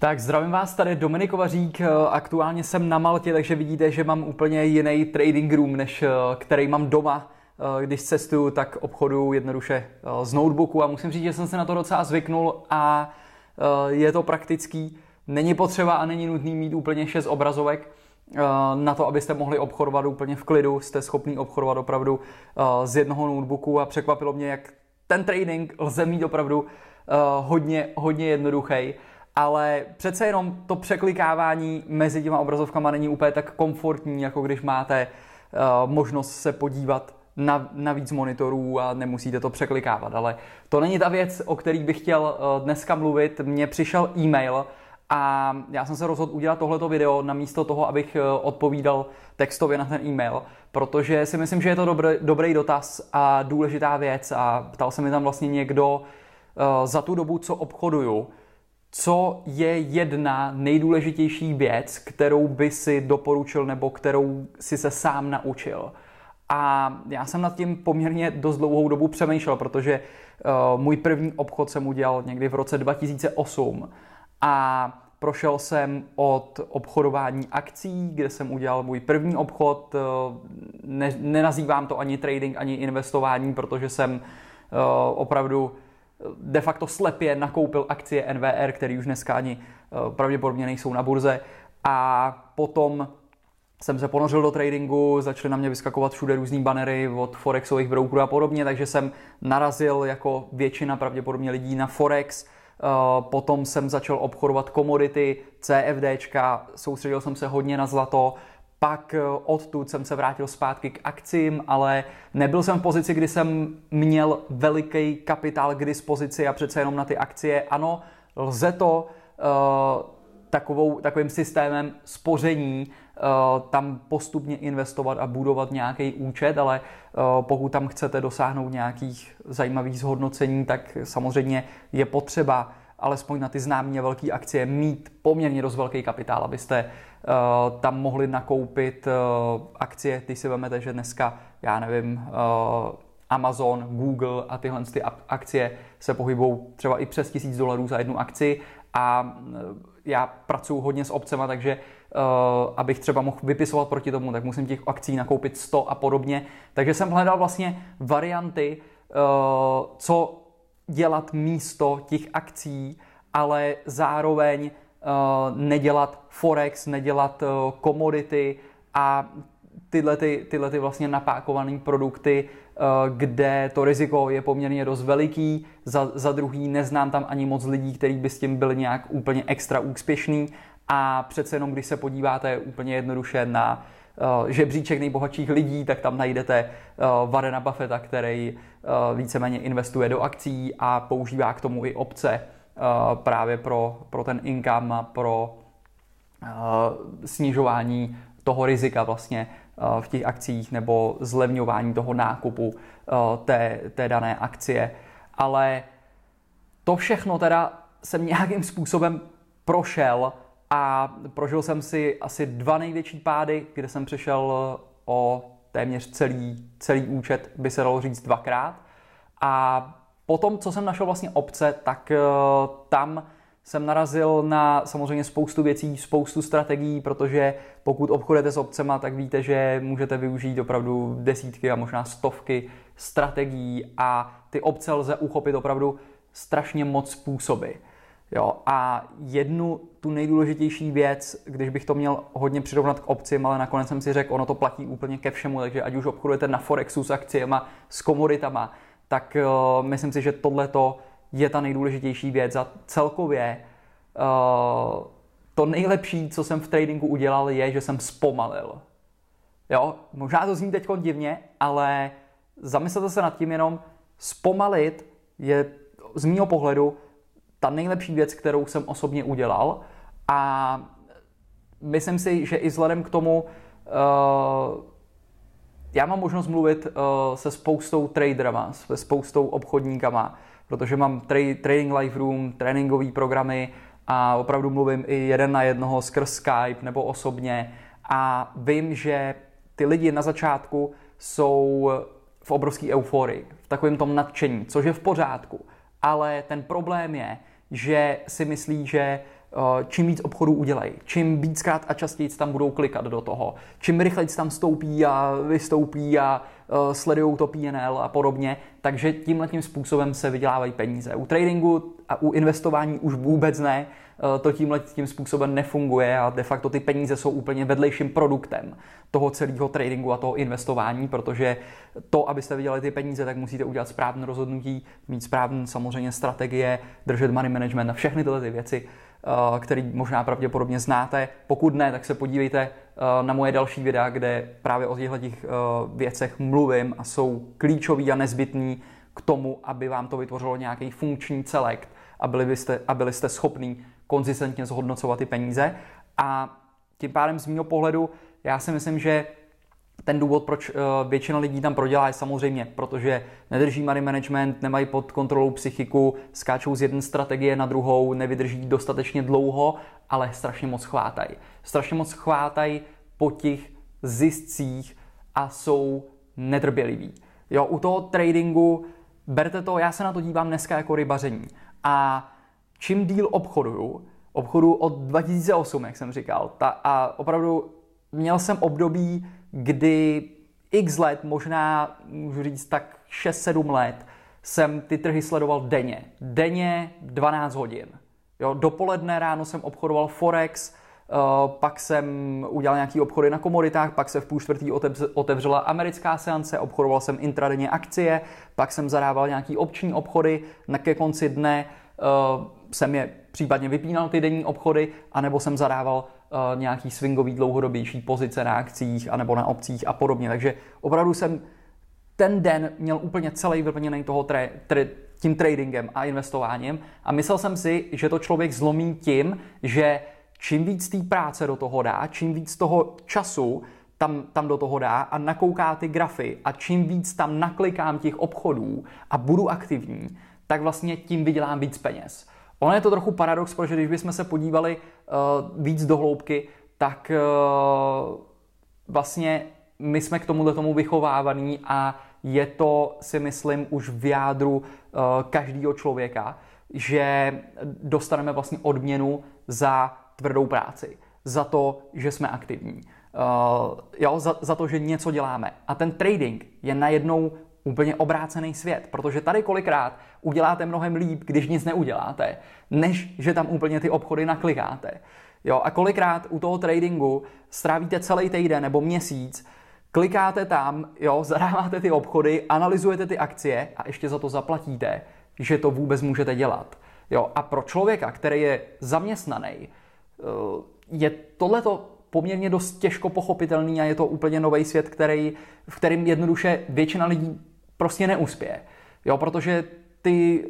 Tak zdravím vás, tady Dominik Kovařík, aktuálně jsem na Maltě, takže vidíte, že mám úplně jiný trading room, než který mám doma. Když cestuju, tak obchodu jednoduše z notebooku a musím říct, že jsem se na to docela zvyknul a je to praktický. Není potřeba a není nutný mít úplně šest obrazovek na to, abyste mohli obchodovat úplně v klidu. Jste schopný obchodovat opravdu z jednoho notebooku a překvapilo mě, jak ten trading lze mít opravdu hodně, hodně jednoduchý ale přece jenom to překlikávání mezi těma obrazovkama není úplně tak komfortní, jako když máte uh, možnost se podívat na, na víc monitorů a nemusíte to překlikávat. Ale to není ta věc, o který bych chtěl uh, dneska mluvit. Mně přišel e-mail a já jsem se rozhodl udělat tohleto video namísto toho, abych uh, odpovídal textově na ten e-mail, protože si myslím, že je to dobrý, dobrý dotaz a důležitá věc a ptal se mi tam vlastně někdo uh, za tu dobu, co obchoduju, co je jedna nejdůležitější věc, kterou by si doporučil nebo kterou si se sám naučil. A já jsem nad tím poměrně dost dlouhou dobu přemýšlel, protože uh, můj první obchod jsem udělal někdy v roce 2008 a prošel jsem od obchodování akcí, kde jsem udělal můj první obchod. Uh, ne, nenazývám to ani trading, ani investování, protože jsem uh, opravdu de facto slepě nakoupil akcie NVR, které už dneska ani eh, pravděpodobně nejsou na burze. A potom jsem se ponořil do tradingu, začaly na mě vyskakovat všude různý banery od Forexových brokerů a podobně, takže jsem narazil jako většina pravděpodobně lidí na Forex. Eh, potom jsem začal obchodovat komodity, CFDčka, soustředil jsem se hodně na zlato, pak eh, odtud jsem se vrátil zpátky k akcím, ale nebyl jsem v pozici, kdy jsem měl veliký kapitál k dispozici a přece jenom na ty akcie. Ano, lze to uh, takovou, takovým systémem spoření uh, tam postupně investovat a budovat nějaký účet, ale uh, pokud tam chcete dosáhnout nějakých zajímavých zhodnocení, tak samozřejmě je potřeba alespoň na ty známě velké akcie mít poměrně dost velký kapitál, abyste uh, tam mohli nakoupit uh, akcie, když si vezmete, že dneska, já nevím, uh, Amazon, Google a tyhle ty akcie se pohybují třeba i přes tisíc dolarů za jednu akci a já pracuji hodně s obcema, takže uh, abych třeba mohl vypisovat proti tomu, tak musím těch akcí nakoupit 100 a podobně. Takže jsem hledal vlastně varianty, uh, co dělat místo těch akcí, ale zároveň uh, nedělat forex, nedělat uh, komodity a tyhle, ty, tyhle ty vlastně napákované produkty, uh, kde to riziko je poměrně dost veliký. Za, za druhý neznám tam ani moc lidí, kteří by s tím byli nějak úplně extra úspěšný a přece jenom, když se podíváte úplně jednoduše na uh, žebříček nejbohatších lidí, tak tam najdete uh, Warrena Buffetta, který uh, víceméně investuje do akcí a používá k tomu i obce právě pro, pro ten income a pro snižování toho rizika vlastně v těch akcích nebo zlevňování toho nákupu té, té dané akcie. Ale to všechno teda jsem nějakým způsobem prošel a prožil jsem si asi dva největší pády, kde jsem přišel eh, o téměř celý, celý účet, by se dalo říct dvakrát. A potom, co jsem našel vlastně obce, tak uh, tam jsem narazil na samozřejmě spoustu věcí, spoustu strategií, protože pokud obchodujete s obcema, tak víte, že můžete využít opravdu desítky a možná stovky strategií a ty obce lze uchopit opravdu strašně moc způsoby. Jo, a jednu tu nejdůležitější věc, když bych to měl hodně přirovnat k obcím, ale nakonec jsem si řekl, ono to platí úplně ke všemu, takže ať už obchodujete na Forexu s akciemi, s komoditama, tak uh, myslím si, že tohle je ta nejdůležitější věc a celkově uh, to nejlepší, co jsem v tradingu udělal, je, že jsem zpomalil. Jo, možná to zní teď divně, ale zamyslete se nad tím jenom, zpomalit je z mého pohledu ta nejlepší věc, kterou jsem osobně udělal a myslím si, že i vzhledem k tomu, uh, já mám možnost mluvit uh, se spoustou traderama, se spoustou obchodníkama, protože mám tra- Trading Live Room, tréninkové programy a opravdu mluvím i jeden na jednoho skrz Skype nebo osobně a vím, že ty lidi na začátku jsou v obrovské euforii, v takovém tom nadšení, což je v pořádku. Ale ten problém je, že si myslí, že čím víc obchodů udělají, čím víckrát a častěji tam budou klikat do toho, čím rychleji tam stoupí a vystoupí a sledují to PNL a podobně, takže tímhle tím způsobem se vydělávají peníze. U tradingu a u investování už vůbec ne, to tímhle tím způsobem nefunguje a de facto ty peníze jsou úplně vedlejším produktem toho celého tradingu a toho investování, protože to, abyste vydělali ty peníze, tak musíte udělat správné rozhodnutí, mít správné samozřejmě strategie, držet money management a všechny tyhle ty věci, eh, které možná pravděpodobně znáte. Pokud ne, tak se podívejte eh, na moje další videa, kde právě o těchto těch eh, věcech mluvím a jsou klíčový a nezbytný k tomu, aby vám to vytvořilo nějaký funkční celek a byli byste, a byli jste schopní konzistentně zhodnocovat ty peníze. A tím pádem z mého pohledu já si myslím, že ten důvod, proč eh, většina lidí tam prodělá, je samozřejmě, protože nedrží money management, nemají pod kontrolou psychiku, skáčou z jedné strategie na druhou, nevydrží dostatečně dlouho, ale strašně moc chvátají. Strašně moc chvátají po těch ziscích a jsou netrpěliví. Jo, u toho tradingu, berte to, já se na to dívám dneska jako rybaření. A čím díl obchoduju, obchodu od 2008, jak jsem říkal, ta, a opravdu měl jsem období, kdy x let, možná můžu říct tak 6-7 let, jsem ty trhy sledoval denně. Denně 12 hodin. Jo, dopoledne ráno jsem obchodoval Forex, uh, pak jsem udělal nějaký obchody na komoditách, pak se v půl čtvrtý otevřela americká seance, obchodoval jsem intradenně akcie, pak jsem zadával nějaký obční obchody, na ke konci dne uh, jsem je případně vypínal ty denní obchody, anebo jsem zadával uh, nějaký swingový dlouhodobější pozice na akcích anebo na opcích a podobně. Takže opravdu jsem ten den měl úplně celý vyplněný toho tra- tra- tím tradingem a investováním a myslel jsem si, že to člověk zlomí tím, že čím víc té práce do toho dá, čím víc toho času tam, tam do toho dá a nakouká ty grafy a čím víc tam naklikám těch obchodů a budu aktivní, tak vlastně tím vydělám víc peněz. Ono je to trochu paradox, protože když bychom se podívali uh, víc do hloubky, tak uh, vlastně my jsme k tomuhle tomu vychovávaní a je to, si myslím, už v jádru uh, každého člověka, že dostaneme vlastně odměnu za tvrdou práci, za to, že jsme aktivní, uh, jo, za, za to, že něco děláme. A ten trading je najednou úplně obrácený svět, protože tady kolikrát uděláte mnohem líp, když nic neuděláte, než že tam úplně ty obchody naklikáte. Jo, a kolikrát u toho tradingu strávíte celý týden nebo měsíc, klikáte tam, jo, zadáváte ty obchody, analyzujete ty akcie a ještě za to zaplatíte, že to vůbec můžete dělat. Jo, a pro člověka, který je zaměstnaný, eh, je tohleto poměrně dost těžko pochopitelný a je to úplně nový svět, který, v kterým jednoduše většina lidí prostě neuspěje. Jo, protože ty,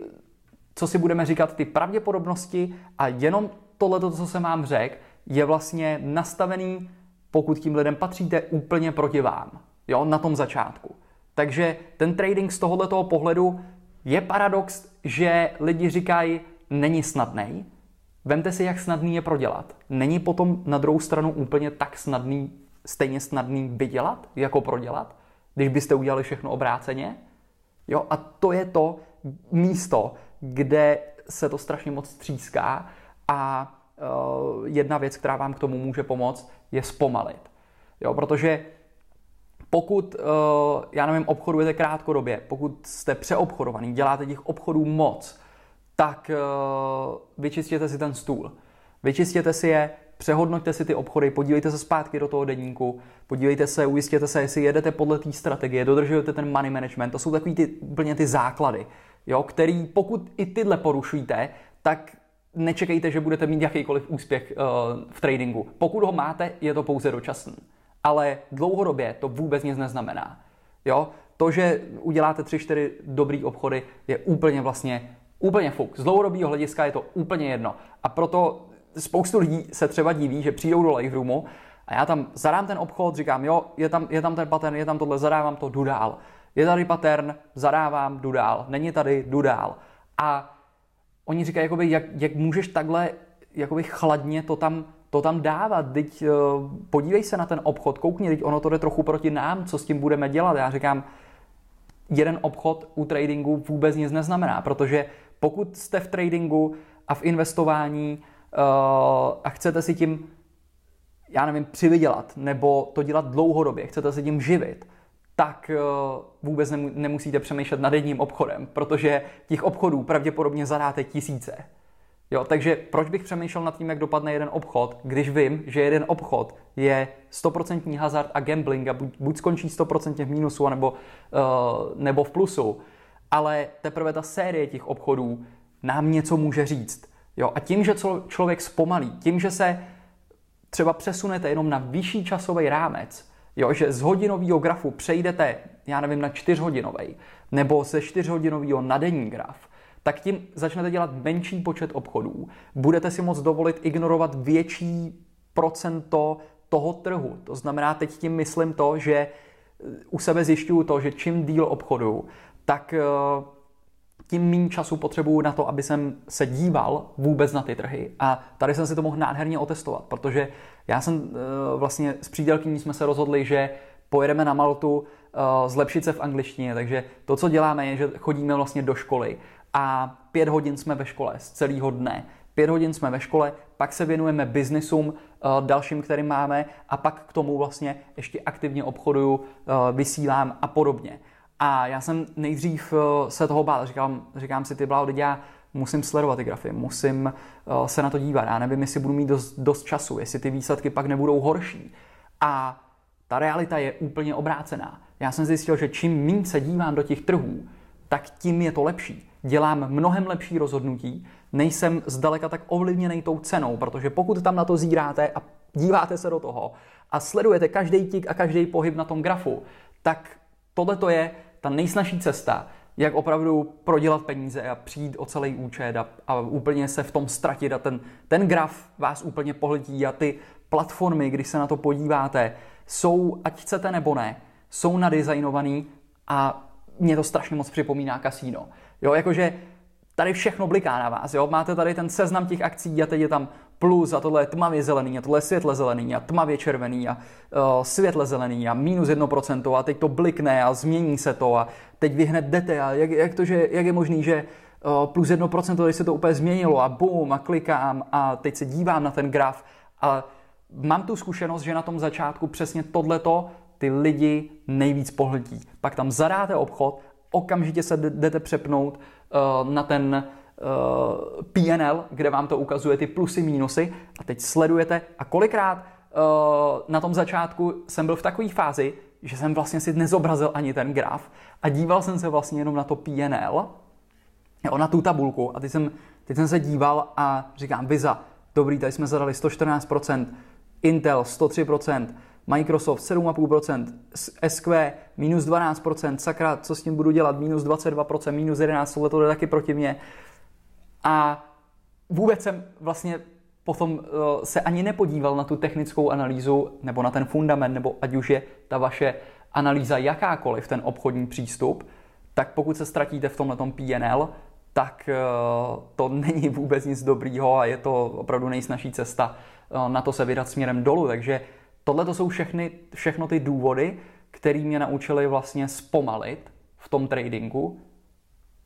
co si budeme říkat, ty pravděpodobnosti a jenom tohle, co jsem vám řekl, je vlastně nastavený, pokud tím lidem patříte, úplně proti vám. Jo, na tom začátku. Takže ten trading z tohoto pohledu je paradox, že lidi říkají, není snadný. Vemte si, jak snadný je prodělat. Není potom na druhou stranu úplně tak snadný, stejně snadný vydělat, jako prodělat? když byste udělali všechno obráceně. Jo, a to je to místo, kde se to strašně moc tříská a uh, jedna věc, která vám k tomu může pomoct, je zpomalit. Jo, protože pokud, uh, já nevím, obchodujete krátkodobě, pokud jste přeobchodovaný, děláte těch obchodů moc, tak uh, vyčistěte si ten stůl. Vyčistěte si je, přehodnoťte si ty obchody, podívejte se zpátky do toho deníku, podívejte se, ujistěte se, jestli jedete podle té strategie, dodržujete ten money management, to jsou takový ty, úplně ty základy, jo, který pokud i tyhle porušujíte, tak nečekejte, že budete mít jakýkoliv úspěch uh, v tradingu. Pokud ho máte, je to pouze dočasný. Ale dlouhodobě to vůbec nic neznamená. Jo? To, že uděláte 3-4 dobrý obchody, je úplně vlastně úplně fuk. Z dlouhodobého hlediska je to úplně jedno. A proto spoustu lidí se třeba diví, že přijdou do live roomu a já tam zadám ten obchod, říkám, jo, je tam, je tam ten pattern, je tam tohle, zadávám to, jdu dál. Je tady pattern, zadávám, jdu dál. Není tady, jdu dál. A oni říkají, jakoby, jak, jak můžeš takhle jakoby chladně to tam, to tam dávat. Teď uh, podívej se na ten obchod, koukni, teď ono to jde trochu proti nám, co s tím budeme dělat. Já říkám, jeden obchod u tradingu vůbec nic neznamená, protože pokud jste v tradingu a v investování a chcete si tím, já nevím, přivydělat nebo to dělat dlouhodobě, chcete se tím živit, tak vůbec nemusíte přemýšlet nad jedním obchodem, protože těch obchodů pravděpodobně zadáte tisíce. Jo, takže proč bych přemýšlel nad tím, jak dopadne jeden obchod, když vím, že jeden obchod je 100% hazard a gambling a buď, buď skončí 100% v mínusu, nebo, uh, nebo v plusu, ale teprve ta série těch obchodů nám něco může říct. Jo, a tím, že člověk zpomalí, tím, že se třeba přesunete jenom na vyšší časový rámec, jo, že z hodinového grafu přejdete, já nevím, na čtyřhodinový, nebo ze čtyřhodinového na denní graf, tak tím začnete dělat menší počet obchodů. Budete si moct dovolit ignorovat větší procento toho trhu. To znamená, teď tím myslím to, že u sebe zjišťuju to, že čím díl obchodu, tak eh, tím méně času potřebuju na to, aby jsem se díval vůbec na ty trhy. A tady jsem si to mohl nádherně otestovat, protože já jsem eh, vlastně s přítelkyní jsme se rozhodli, že pojedeme na Maltu zlepšit se v angličtině, takže to, co děláme, je, že chodíme vlastně do školy a pět hodin jsme ve škole z celého dne. Pět hodin jsme ve škole, pak se věnujeme biznisům uh, dalším, který máme a pak k tomu vlastně ještě aktivně obchoduju, vysílám a podobně. A já jsem nejdřív uh, se toho bál, říkám, říkám si ty bláho, já musím sledovat ty grafy, musím uh, se na to dívat, já nevím, jestli budu mít dost, dost času, jestli ty výsledky pak nebudou horší. A ta realita je úplně obrácená. Já jsem zjistil, že čím méně se dívám do těch trhů, tak tím je to lepší dělám mnohem lepší rozhodnutí, nejsem zdaleka tak ovlivněný tou cenou, protože pokud tam na to zíráte a díváte se do toho a sledujete každý tik a každý pohyb na tom grafu, tak tohle to je ta nejsnažší cesta, jak opravdu prodělat peníze a přijít o celý účet a, a úplně se v tom ztratit a ten, ten graf vás úplně pohltí a ty platformy, když se na to podíváte, jsou, ať chcete nebo ne, jsou nadizajnovaný a mě to strašně moc připomíná kasíno. Jo, jakože tady všechno bliká na vás, jo. Máte tady ten seznam těch akcí a teď je tam plus a tohle je tmavě zelený a tohle je světle zelený a tmavě červený a uh, světle zelený a minus 1% a teď to blikne a změní se to a teď vy hned jdete a jak, jak, to, že, jak je možný, že uh, plus 1%, když se to úplně změnilo a boom a klikám a teď se dívám na ten graf a mám tu zkušenost, že na tom začátku přesně tohleto ty lidi nejvíc pohltí. Pak tam zadáte obchod okamžitě se jdete přepnout uh, na ten eh, PNL, kde vám to ukazuje ty plusy, mínusy. A teď sledujete a kolikrát uh, na tom začátku jsem byl v takové fázi, že jsem vlastně si nezobrazil ani ten graf a díval jsem se vlastně jenom na to PNL, jo, na tu tabulku. A teď jsem, teď jsem se díval a říkám, Visa, dobrý, tady jsme zadali 114%, Intel 103%, Microsoft 7,5%, SQ minus 12%, sakra, co s tím budu dělat, minus 22%, minus 11%, tohle to jde taky proti mně. A vůbec jsem vlastně potom uh, se ani nepodíval na tu technickou analýzu, nebo na ten fundament, nebo ať už je ta vaše analýza jakákoliv, ten obchodní přístup, tak pokud se ztratíte v tomhle PNL, tak uh, to není vůbec nic dobrýho a je to opravdu nejsnažší cesta uh, na to se vydat směrem dolů. Takže tohle to jsou všechny, všechno ty důvody, které mě naučily vlastně zpomalit v tom tradingu,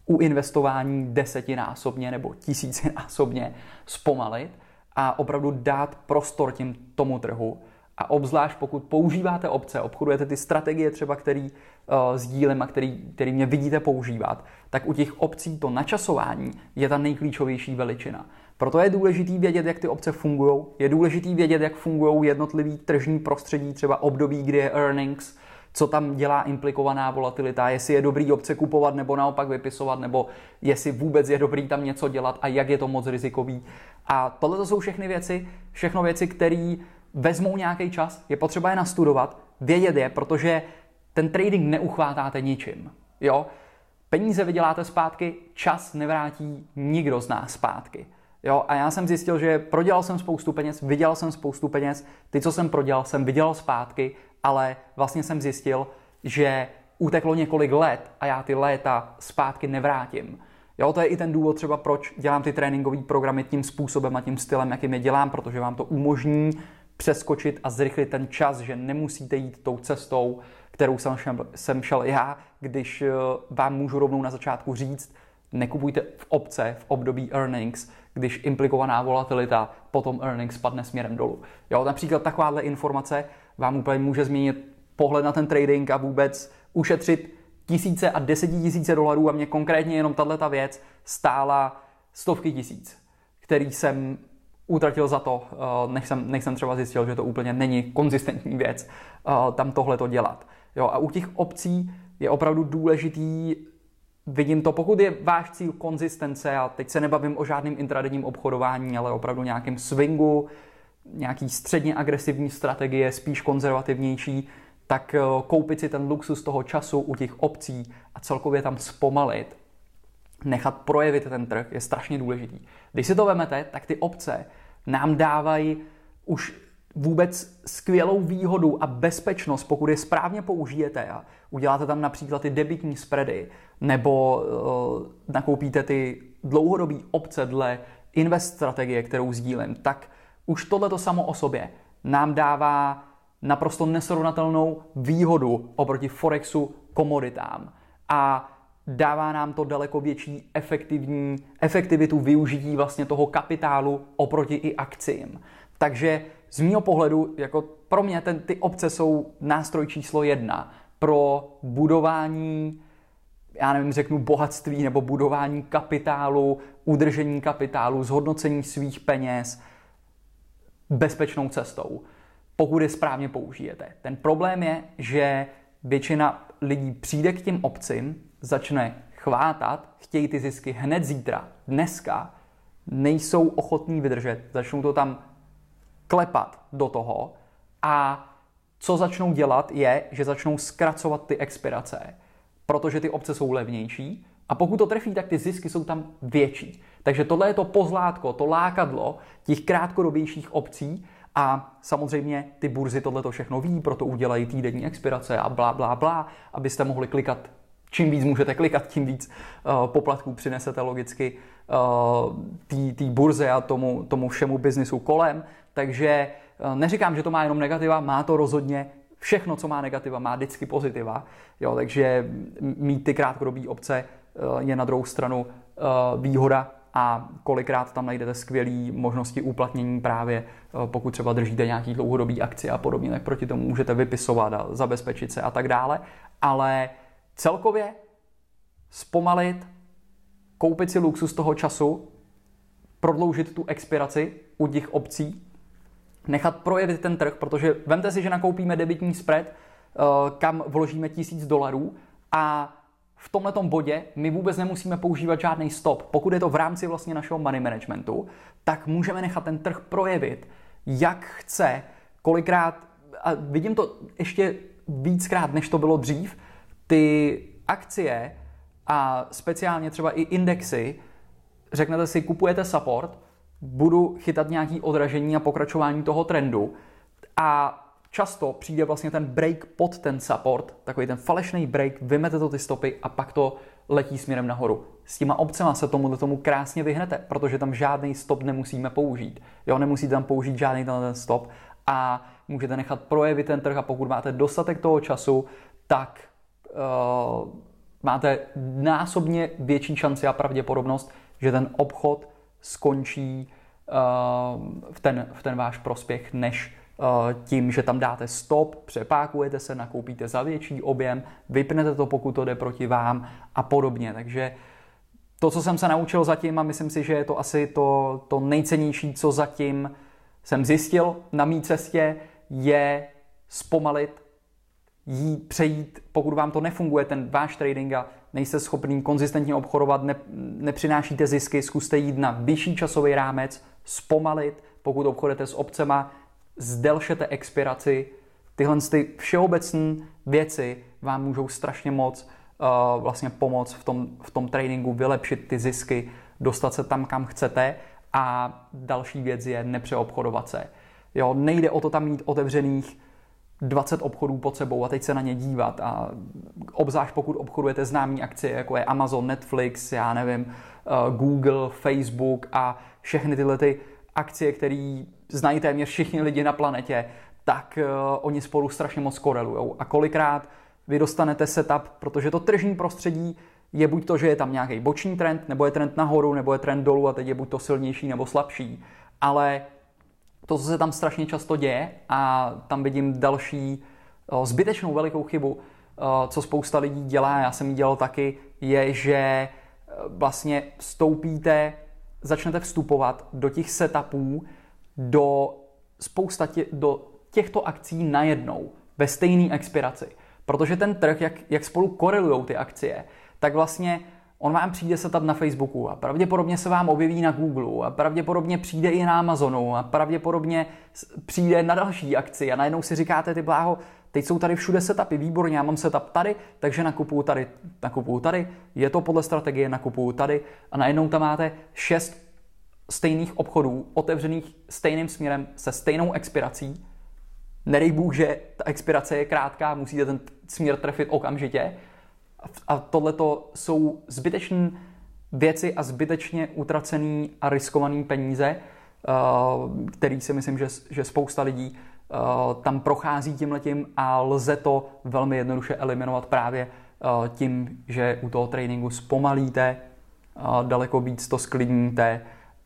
u investování desetinásobně nebo tisícinásobně zpomalit a opravdu dát prostor tím tomu trhu. A obzvlášť pokud používáte opce, obchodujete ty strategie třeba, který uh, sdílím a který, který mě vidíte používat, tak u těch opcí to načasování je ta nejklíčovější veličina. Proto je důležitý vědět, jak ty obce fungují. Je důležitý vědět, jak fungují jednotlivý tržní prostředí, třeba období, kdy je earnings, co tam dělá implikovaná volatilita, jestli je dobrý obce kupovat nebo naopak vypisovat, nebo jestli vůbec je dobrý tam něco dělat a jak je to moc rizikový. A tohle to jsou všechny věci, všechno věci, které vezmou nějaký čas, je potřeba je nastudovat, vědět je, protože ten trading neuchvátáte ničím. Jo? Peníze vyděláte zpátky, čas nevrátí nikdo z nás zpátky. Jo, a já jsem zjistil, že prodělal jsem spoustu peněz, vydělal jsem spoustu peněz, ty, co jsem prodělal, jsem vydělal zpátky, ale vlastně jsem zjistil, že uteklo několik let a já ty léta zpátky nevrátím. Jo, to je i ten důvod třeba, proč dělám ty tréninkové programy tím způsobem a tím stylem, jakým je dělám, protože vám to umožní přeskočit a zrychlit ten čas, že nemusíte jít tou cestou, kterou jsem šel, jsem šel já, když eh, vám můžu rovnou na začátku říct, nekupujte v obce v období earnings, když implikovaná volatilita potom earnings spadne směrem dolů. Jo, například takováhle informace vám úplně může změnit pohled na ten trading a vůbec ušetřit tisíce a desetitisíce dolarů a mě konkrétně jenom tato věc stála stovky tisíc, který jsem utratil za to, eh, než jsem, než jsem třeba zjistil, že to úplně není konzistentní věc eh, tam tohle to dělat. Jo, a u těch obcí je opravdu důležitý, vidím to, pokud je váš cíl konzistence, a teď se nebavím o žádném intradenním obchodování, ale opravdu nějakém swingu, nějaký středně agresivní strategie, spíš konzervativnější, tak eh, koupit si ten luxus toho času u těch obcí a celkově tam zpomalit, nechat projevit ten trh je strašně důležitý. Když si to vemete, tak ty obce nám dávají už vůbec skvělou výhodu a bezpečnost, pokud je správně použijete a uděláte tam například ty debitní spready nebo uh, nakoupíte ty dlouhodobé obce dle invest strategie, kterou sdílím, tak už tohle to samo o sobě nám dává naprosto nesrovnatelnou výhodu oproti Forexu komoditám. A dává nám to daleko větší efektivní, efektivitu využití vlastně toho kapitálu oproti i akcím. Takže z mého pohledu, jako pro mě ten, ty obce jsou nástroj číslo jedna pro budování, já nevím, řeknu bohatství nebo budování kapitálu, udržení kapitálu, zhodnocení svých peněz bezpečnou cestou, pokud je správně použijete. Ten problém je, že většina lidí přijde k těm obcím, začne chvátat, chtějí ty zisky hned zítra, dneska, nejsou ochotní vydržet, začnou to tam klepat do toho a co začnou dělat je, že začnou zkracovat ty expirace, protože ty obce jsou levnější a pokud to trefí, tak ty zisky jsou tam větší. Takže tohle je to pozlátko, to lákadlo těch krátkodobějších obcí a samozřejmě ty burzy tohle to všechno ví, proto udělají týdenní expirace a blá, blá, blá, abyste mohli klikat čím víc můžete klikat, tím víc uh, poplatků přinesete logicky uh, té burze a tomu, tomu všemu biznisu kolem. Takže uh, neříkám, že to má jenom negativa, má to rozhodně všechno, co má negativa, má vždycky pozitiva. Jo, takže mít ty krátkodobé obce uh, je na druhou stranu uh, výhoda a kolikrát tam najdete skvělé možnosti uplatnění právě pokud třeba držíte nějaký dlouhodobý akci a podobně, tak proti tomu můžete vypisovat a zabezpečit se a tak dále. Ale celkově zpomalit, koupit si luxus toho času, prodloužit tu expiraci u těch obcí, nechat projevit ten trh, protože vemte si, že nakoupíme debitní spread, eh, kam vložíme tisíc dolarů a v tomto bodě my vůbec nemusíme používat žádný stop. Pokud je to v rámci vlastně našeho money managementu, tak můžeme nechat ten trh projevit, jak chce, kolikrát, a vidím to ještě víckrát, než to bylo dřív, ty akcie a speciálně třeba i indexy, řeknete si, kupujete support, budu chytat nějaký odražení a pokračování toho trendu a často přijde vlastně ten break pod ten support, takový ten falešný break, vymete to ty stopy a pak to letí směrem nahoru. S těma obcema se tomu tomu krásně vyhnete, protože tam žádný stop nemusíme použít. Jo, nemusíte tam použít žádný ten stop a můžete nechat projevit ten trh a pokud máte dostatek toho času, tak uh, máte násobně větší šanci a pravděpodobnost, že ten obchod skončí uh, v, ten, v ten váš prospěch, než uh, tím, že tam dáte stop, přepákujete se, nakoupíte za větší objem, vypnete to, pokud to jde proti vám a podobně. Takže to, co jsem se naučil zatím, a myslím si, že je to asi to, to nejcennější, co zatím jsem zjistil na mý cestě, je zpomalit jí přejít, pokud vám to nefunguje, ten váš trading a nejste schopný konzistentně obchodovat, ne, nepřinášíte zisky, zkuste jít na vyšší časový rámec, zpomalit, pokud obchodujete s obcema, zdelšete expiraci. Tyhle ty všeobecné věci vám můžou strašně moc uh, vlastně pomoct v tom, v tom tradingu, vylepšit ty zisky, dostat se tam, kam chcete a další věc je nepřeobchodovat se. Jo, nejde o to tam mít otevřených 20 obchodů pod sebou a teď se na ně dívat. A obzvlášť pokud obchodujete známý akcie, jako je Amazon, Netflix, já nevím, eh, Google, Facebook a všechny tyhle ty akcie, které znají téměř všichni lidi na planetě, tak uh, oni spolu strašně moc korelují. A kolikrát vy dostanete setup, protože to tržní prostředí je buď to, že je tam nějaký boční trend, nebo je trend nahoru, nebo je trend dolů a teď je buď to silnější nebo slabší. Ale to, co se tam strašně často děje a tam vidím další zbytečnou velikou chybu, co spousta lidí dělá, já jsem ji dělal taky, je, že vlastně vstoupíte, začnete vstupovat do těch setupů, do spousta tě, do těchto akcí najednou, ve stejné expiraci. Protože ten trh, jak, jak spolu korelují ty akcie, tak vlastně on vám přijde setat na Facebooku a pravděpodobně se vám objeví na Google a pravděpodobně přijde i na Amazonu a pravděpodobně přijde na další akci a najednou si říkáte ty bláho, teď jsou tady všude setupy, výborně, já mám setup tady, takže nakupuju tady, nakupuju tady, je to podle strategie, nakupuju tady a najednou tam máte šest stejných obchodů otevřených stejným směrem se stejnou expirací. Nedej Bůh, že ta expirace je krátká, musíte ten směr trefit okamžitě a tohle jsou zbytečné věci a zbytečně utracený a riskovaný peníze, eh, který si myslím, že, že spousta lidí eh, tam prochází tímhletím a lze to velmi jednoduše eliminovat právě eh, tím, že u toho tréninku zpomalíte, daleko víc to sklidníte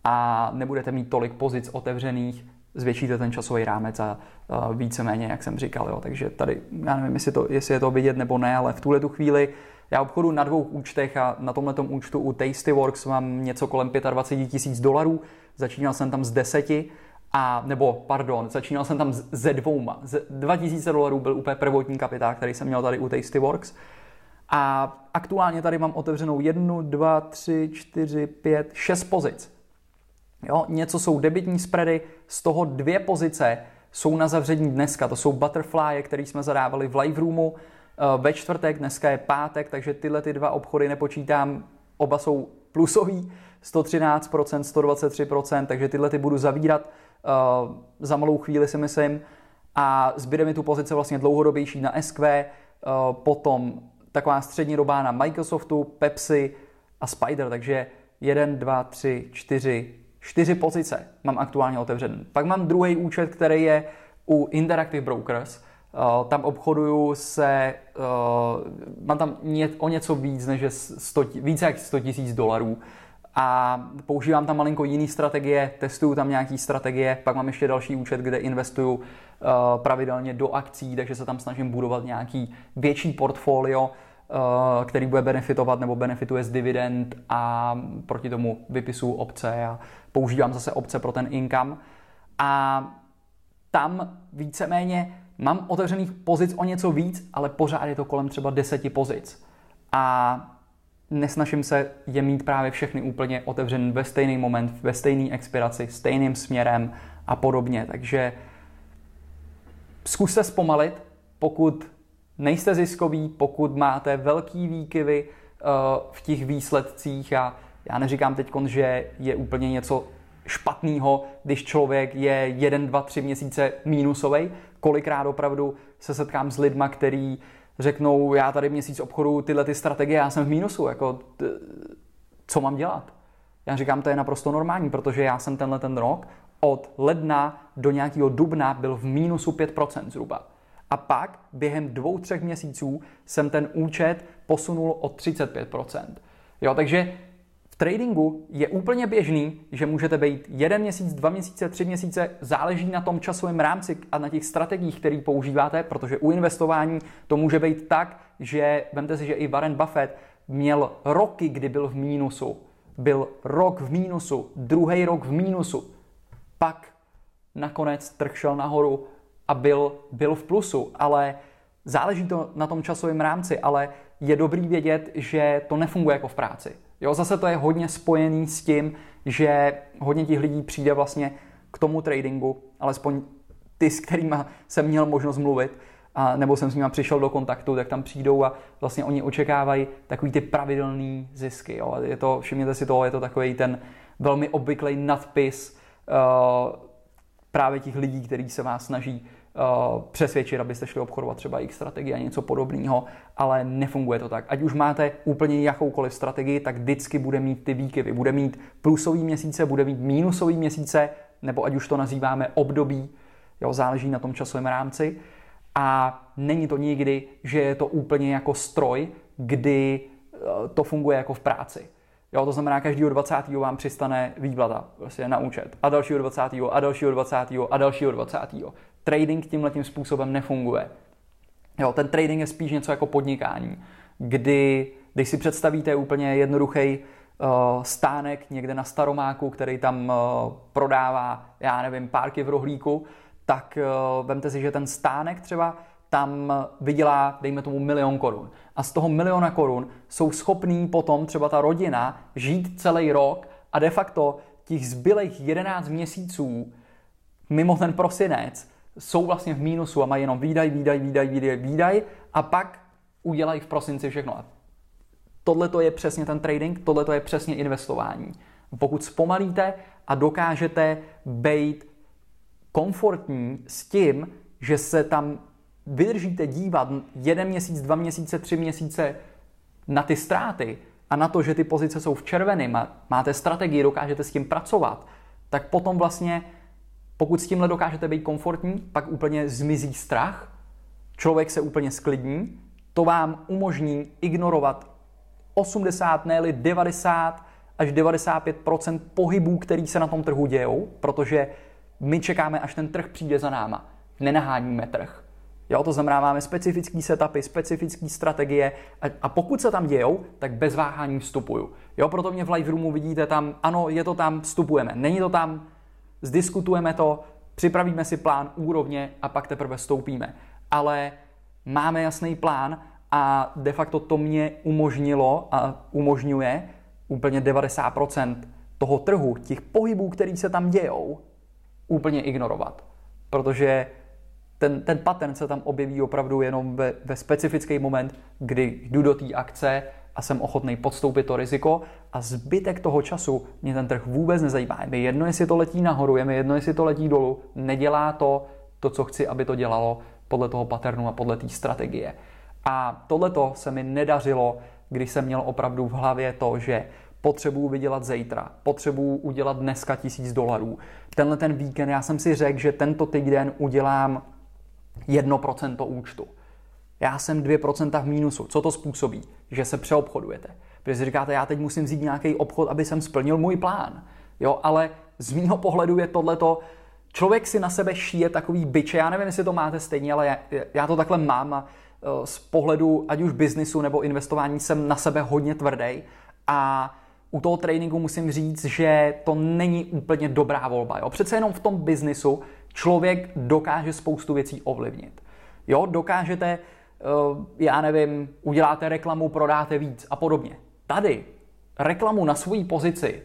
a nebudete mít tolik pozic otevřených, zvětšíte ten časový rámec a víceméně, jak jsem říkal. Jo. Takže tady, já nevím, jestli, to, jestli je to vidět nebo ne, ale v tuhle tu chvíli já obchodu na dvou účtech a na tomhle účtu u Tastyworks mám něco kolem 25 tisíc dolarů. Začínal jsem tam z deseti, a, nebo pardon, začínal jsem tam ze dvouma. Z 2000 dolarů byl úplně prvotní kapitál, který jsem měl tady u Tastyworks. A aktuálně tady mám otevřenou jednu, dva, tři, čtyři, pět, šest pozic. Jo, něco jsou debitní spready, z toho dvě pozice jsou na zavření dneska. To jsou butterfly, které jsme zadávali v live roomu Eh, ve čtvrtek, dneska je pátek, takže tyhle ty dva obchody nepočítám, oba jsou plusový, 113%, 123%, takže tyhle ty budu zavírat uh, za malou chvíli si myslím a zbyde mi tu pozice vlastně dlouhodobější na SQ, eh, potom taková střední doba na Microsoftu, Pepsi a Spider, takže 1, 2, 3, 4, 4 pozice mám aktuálně otevřený. Pak mám druhý účet, který je u Interactive Brokers, Uh, tam obchoduju se, uh, mám tam o něco víc než 100, více jak 100 tisíc dolarů. A používám tam malinko jiný strategie, testuju tam nějaký strategie, pak mám ještě další účet, kde investuju uh, pravidelně do akcí, takže se tam snažím budovat nějaký větší portfolio, který bude benefitovat nebo benefituje z dividend a proti tomu vypisuju opce a používám zase opce pro ten income. A tam víceméně Mám otevřených pozic o něco víc, ale pořád je to kolem třeba deseti pozic. A nesnažím se je mít právě všechny úplně otevřený ve stejný moment, ve stejné expiraci, stejným směrem a podobně. Takže zkuste zpomalit, pokud nejste ziskový, pokud máte velký výkyvy uh, v těch výsledcích a já neříkám teď, že je úplně něco špatného, když člověk je jeden, dva, tři měsíce mínusový. Kolikrát opravdu se setkám s lidma, který řeknou, já tady měsíc obchodu tyhle ty strategie, já jsem v mínusu, jako co mám dělat? Já říkám, to je naprosto normální, protože já jsem tenhle ten rok od ledna do nějakého dubna byl v mínusu 5% zhruba. A pak během dvou, třech měsíců jsem ten účet posunul o 35%. Jo, takže tradingu je úplně běžný, že můžete být jeden měsíc, dva měsíce, tři měsíce, záleží na tom časovém rámci a na těch strategiích, které používáte, protože u investování to může být tak, že vemte si, že i Warren Buffett měl roky, kdy byl v mínusu. Byl rok v mínusu, druhý rok v mínusu. Pak nakonec trh šel nahoru a byl, byl v plusu, ale záleží to na tom časovém rámci, ale je dobrý vědět, že to nefunguje jako v práci Jo, zase to je hodně spojený s tím, že hodně těch lidí přijde vlastně k tomu tradingu, alespoň ty, s kterými jsem měl možnost mluvit, a, nebo jsem s nimi přišel do kontaktu, tak tam přijdou a vlastně oni očekávají takový ty pravidelný zisky. Jo. Je to, všimněte si toho, je to takový ten velmi obvyklý nadpis uh, právě těch lidí, kteří se vás snaží přesvědčit, abyste šli obchodovat třeba jejich strategii a něco podobného, ale nefunguje to tak. Ať už máte úplně jakoukoliv strategii, tak vždycky bude mít ty výkyvy. Bude mít plusový měsíce, bude mít mínusový měsíce, nebo ať už to nazýváme období, jo, záleží na tom časovém rámci. A není to nikdy, že je to úplně jako stroj, kdy to funguje jako v práci. Jo, to znamená, každýho 20. vám přistane výplata prostě na účet. A dalšího 20. a dalšího 20. a dalšího 20. Trading tímhle tím způsobem nefunguje. Jo, ten trading je spíš něco jako podnikání, kdy, když si představíte úplně jednoduchý uh, stánek někde na Staromáku, který tam uh, prodává, já nevím, párky v rohlíku, tak uh, vemte si, že ten stánek třeba tam vydělá, dejme tomu, milion korun. A z toho miliona korun jsou schopní potom třeba ta rodina žít celý rok a de facto těch zbylých 11 měsíců mimo ten prosinec jsou vlastně v mínusu a mají jenom výdaj, výdaj, výdaj, výdaj, výdaj a pak udělají v prosinci všechno. A tohle to je přesně ten trading, tohle to je přesně investování. Pokud zpomalíte a dokážete být komfortní s tím, že se tam vydržíte dívat jeden měsíc, dva měsíce, tři měsíce na ty ztráty a na to, že ty pozice jsou v červeném, máte strategii, dokážete s tím pracovat, tak potom vlastně, pokud s tímhle dokážete být komfortní, pak úplně zmizí strach, člověk se úplně sklidní, to vám umožní ignorovat 80, ne 90 až 95% pohybů, který se na tom trhu dějou, protože my čekáme, až ten trh přijde za náma. Nenaháníme trh. Jo, to znamená, máme specifické setupy, specifické strategie a, a pokud se tam dějou, tak bez váhání vstupuju. Jo, proto mě v live roomu vidíte tam, ano, je to tam, vstupujeme. Není to tam, zdiskutujeme to, připravíme si plán úrovně a pak teprve vstoupíme. Ale máme jasný plán a de facto to mě umožnilo a umožňuje úplně 90% toho trhu, těch pohybů, který se tam dějou, úplně ignorovat. Protože ten, ten pattern se tam objeví opravdu jenom ve, ve specifický moment, kdy jdu do té akce a jsem ochotný podstoupit to riziko a zbytek toho času mě ten trh vůbec nezajímá. Je mi jedno, jestli to letí nahoru, je mi jedno, jestli to letí dolů, nedělá to to, co chci, aby to dělalo podle toho patternu a podle té strategie. A tohleto se mi nedařilo, když jsem měl opravdu v hlavě to, že potřebuju vydělat zítra, potřebuju udělat dneska tisíc dolarů. Tenhle ten víkend já jsem si řekl, že tento týden udělám 1% účtu. Já jsem 2% v mínusu. Co to způsobí? Že se přeobchodujete. Protože si říkáte, já teď musím vzít nějaký obchod, aby jsem splnil můj plán. Jo, ale z mýho pohledu je tohleto, člověk si na sebe šíje takový byče, já nevím, jestli to máte stejně, ale já, já to takhle mám a e, z pohledu ať už biznisu nebo investování jsem na sebe hodně tvrdý a u toho tréninku musím říct, že to není úplně dobrá volba. Jo? Přece jenom v tom biznisu člověk dokáže spoustu věcí ovlivnit. Jo, dokážete, já nevím, uděláte reklamu, prodáte víc a podobně. Tady reklamu na svoji pozici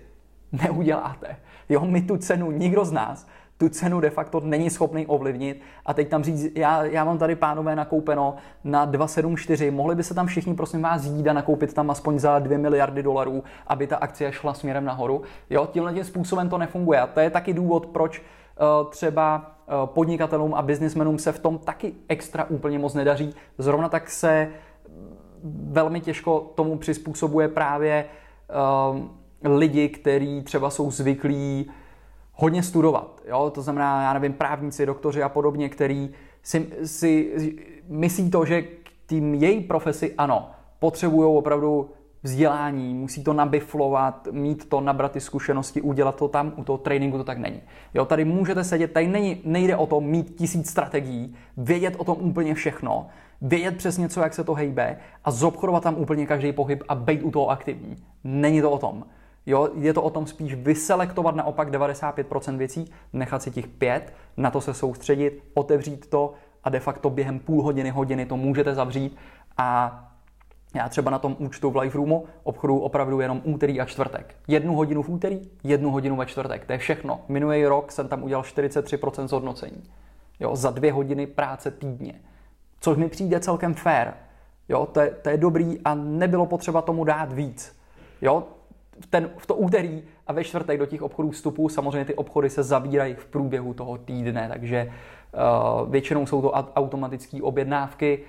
neuděláte. Jo, my tu cenu, nikdo z nás, tu cenu de facto není schopný ovlivnit a teď tam říct, já, já mám tady pánové nakoupeno na 274, mohli by se tam všichni prosím vás jít a nakoupit tam aspoň za 2 miliardy dolarů, aby ta akcie šla směrem nahoru. Jo, tímhle tím způsobem to nefunguje a to je taky důvod, proč Eh, třeba eh, podnikatelům a biznismenům se v tom taky extra úplně moc nedaří. Zrovna tak se velmi těžko tomu přizpůsobuje právě eh, lidi, kteří třeba jsou zvyklí hodně studovat. Jo? To znamená, já nevím, právníci, doktoři a podobně, který si, si myslí to, že k tým její profesi ano, potřebují opravdu vzdělání, musí to nabiflovat, mít to, nabrat ty zkušenosti, udělat to tam, u toho tréninku to tak není. Jo, tady můžete sedět, tady není, nejde o to mít tisíc strategií, vědět o tom úplně všechno, vědět přesně co, jak se to hejbe a zobchodovat tam úplně každý pohyb a být u toho aktivní. Není to o tom. Jo, je to o tom spíš vyselektovat naopak 95% věcí, nechat si těch pět, na to se soustředit, otevřít to a de facto během půl hodiny, hodiny to můžete zavřít a já třeba na tom účtu v Live Roomu obchodu opravdu jenom úterý a čtvrtek. Jednu hodinu v úterý, jednu hodinu ve čtvrtek. To je všechno. Minulý rok jsem tam udělal 43% zhodnocení. Jo, za dvě hodiny práce týdně. Což mi přijde celkem fair. Jo, to je, to je dobrý a nebylo potřeba tomu dát víc. Jo, ten, v to úterý a ve čtvrtek do těch obchodů vstupu samozřejmě ty obchody se zavírají v průběhu toho týdne, takže uh, většinou jsou to automatické objednávky,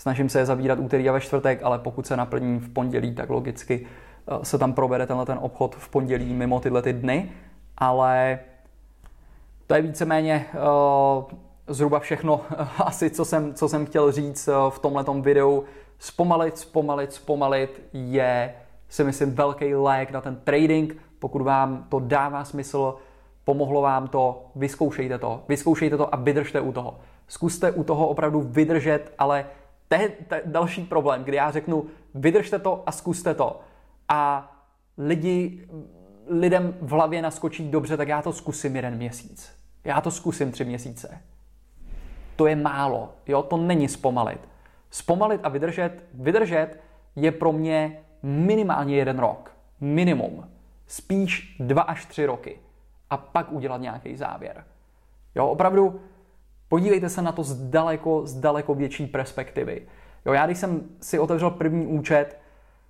Snažím se je zavírat úterý a ve čtvrtek, ale pokud se naplní v pondělí, tak logicky eh, se tam provede tenhle ten obchod v pondělí mimo tyhle ty dny, ale to je víceméně uh, zhruba všechno asi, co jsem, co jsem chtěl říct uh, v tomhle videu. Zpomalit, zpomalit, zpomalit je, si myslím, velký lék na ten trading. Pokud vám to dává smysl, pomohlo vám to, vyzkoušejte to. Vyzkoušejte to a vydržte u toho. Zkuste u toho opravdu vydržet, ale to je, další problém, kdy já řeknu, vydržte to a zkuste to. A lidi, lidem v hlavě naskočí dobře, tak já to zkusím jeden měsíc. Já to zkusím tři měsíce. To je málo, jo, to není zpomalit. Zpomalit a vydržet, vydržet je pro mě minimálně jeden rok. Minimum. Spíš dva až tři roky. A pak udělat nějaký závěr. Jo, opravdu podívejte se na to z daleko, z daleko větší perspektivy. Jo, já když jsem si otevřel první účet,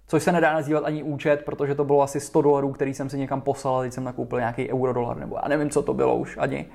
což se nedá nazývat ani účet, protože to bylo asi 100 dolarů, který jsem si někam poslal, a teď jsem nakoupil nějaký eurodolar, nebo já nevím, co to bylo už ani.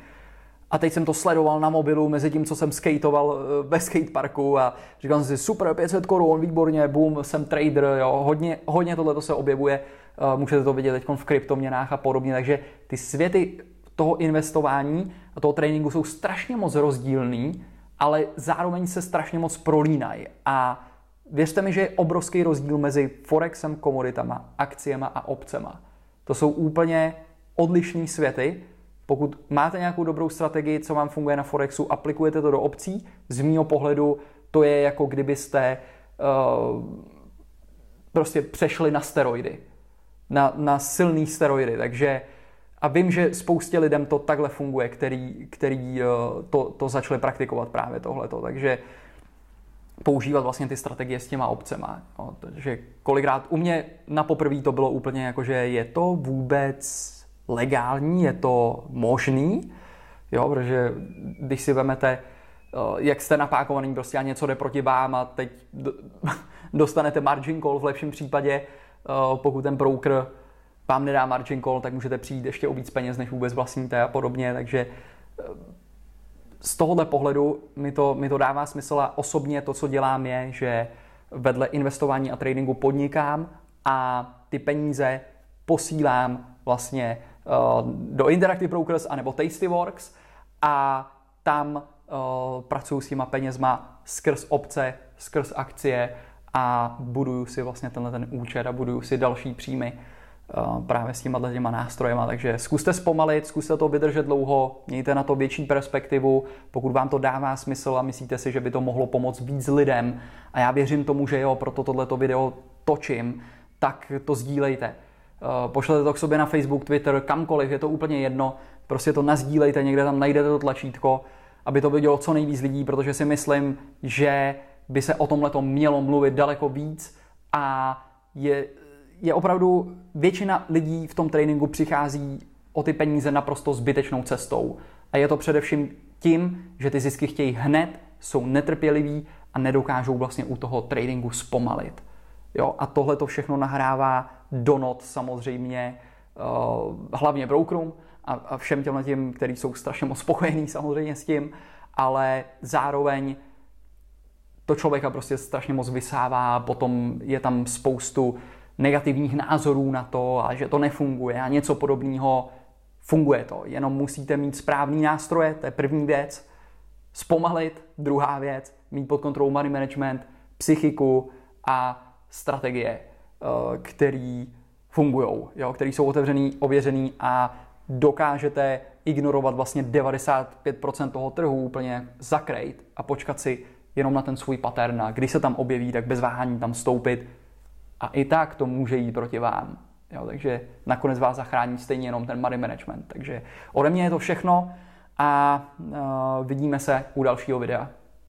A teď jsem to sledoval na mobilu mezi tím, co jsem skateoval eh, ve skateparku a říkal jsem si, super, 500 korun, výborně, boom, jsem trader, jo, hodně, hodně tohle se objevuje, eh, můžete to vidět teď v kryptoměnách a podobně, takže ty světy toho investování a toho tréninku jsou strašně moc rozdílný, ale zároveň se strašně moc prolínají. A věřte mi, že je obrovský rozdíl mezi forexem, komoditama, akciema a opcema. To jsou úplně odlišní světy. Pokud máte nějakou dobrou strategii, co vám funguje na Forexu, aplikujete to do obcí. Z mýho pohledu to je jako kdybyste uh, prostě přešli na steroidy. Na, na silný steroidy. Takže a vím, že spoustě lidem to takhle funguje, který, který uh, to, to začali praktikovat právě tohleto. Takže používat vlastně ty strategie s těma obcema. No, takže kolikrát u mě na poprvé to bylo úplně jako, že je to vůbec legální, je to možný, jo, protože když si vezmete, eh, jak jste napákovaný prostě a něco jde proti vám a teď dostanete margin call v lepším případě, eh, pokud ten broker vám nedá margin call, tak můžete přijít ještě o víc peněz, než vůbec vlastníte a podobně, takže eh, z tohohle pohledu mi to, mi to dává smysl a osobně to, co dělám, je, že vedle investování a tradingu podnikám a ty peníze posílám vlastně uh, do Interactive Brokers anebo Tastyworks a tam uh, pracuji s těma penězma skrz obce, skrz akcie a buduju si vlastně tenhle ten účet a buduju si další příjmy právě s těma těma nástrojema. Takže zkuste zpomalit, zkuste to vydržet dlouho, mějte na to větší perspektivu, pokud vám to dává smysl a myslíte si, že by to mohlo pomoct víc lidem a já věřím tomu, že jo, proto tohleto video točím, tak to sdílejte. Pošlete to k sobě na Facebook, Twitter, kamkoliv, je to úplně jedno, prostě to nazdílejte, někde tam najdete to tlačítko, aby to vidělo co nejvíc lidí, protože si myslím, že by se o tomhle mělo mluvit daleko víc a je je opravdu většina lidí v tom tréninku přichází o ty peníze naprosto zbytečnou cestou. A je to především tím, že ty zisky chtějí hned, jsou netrpěliví a nedokážou vlastně u toho tradingu zpomalit. Jo, a tohle to všechno nahrává do not samozřejmě uh, hlavně brokerům a, všem těm tím, kteří jsou strašně moc spokojení samozřejmě s tím, ale zároveň to člověka prostě strašně moc vysává, potom je tam spoustu negativních názorů na to a že to nefunguje a něco podobného. Funguje to, jenom musíte mít správný nástroje, to je první věc. Zpomalit, druhá věc, mít pod kontrolou money management, psychiku a strategie, eh, který fungují, který jsou otevřený, ověřený a dokážete ignorovat vlastně 95% toho trhu úplně zakrejt a počkat si jenom na ten svůj pattern a když se tam objeví, tak bez váhání tam stoupit, a i tak to může jít proti vám. Jo, takže nakonec vás zachrání stejně jenom ten money management. Takže ode mě je to všechno a uh, vidíme se u dalšího videa.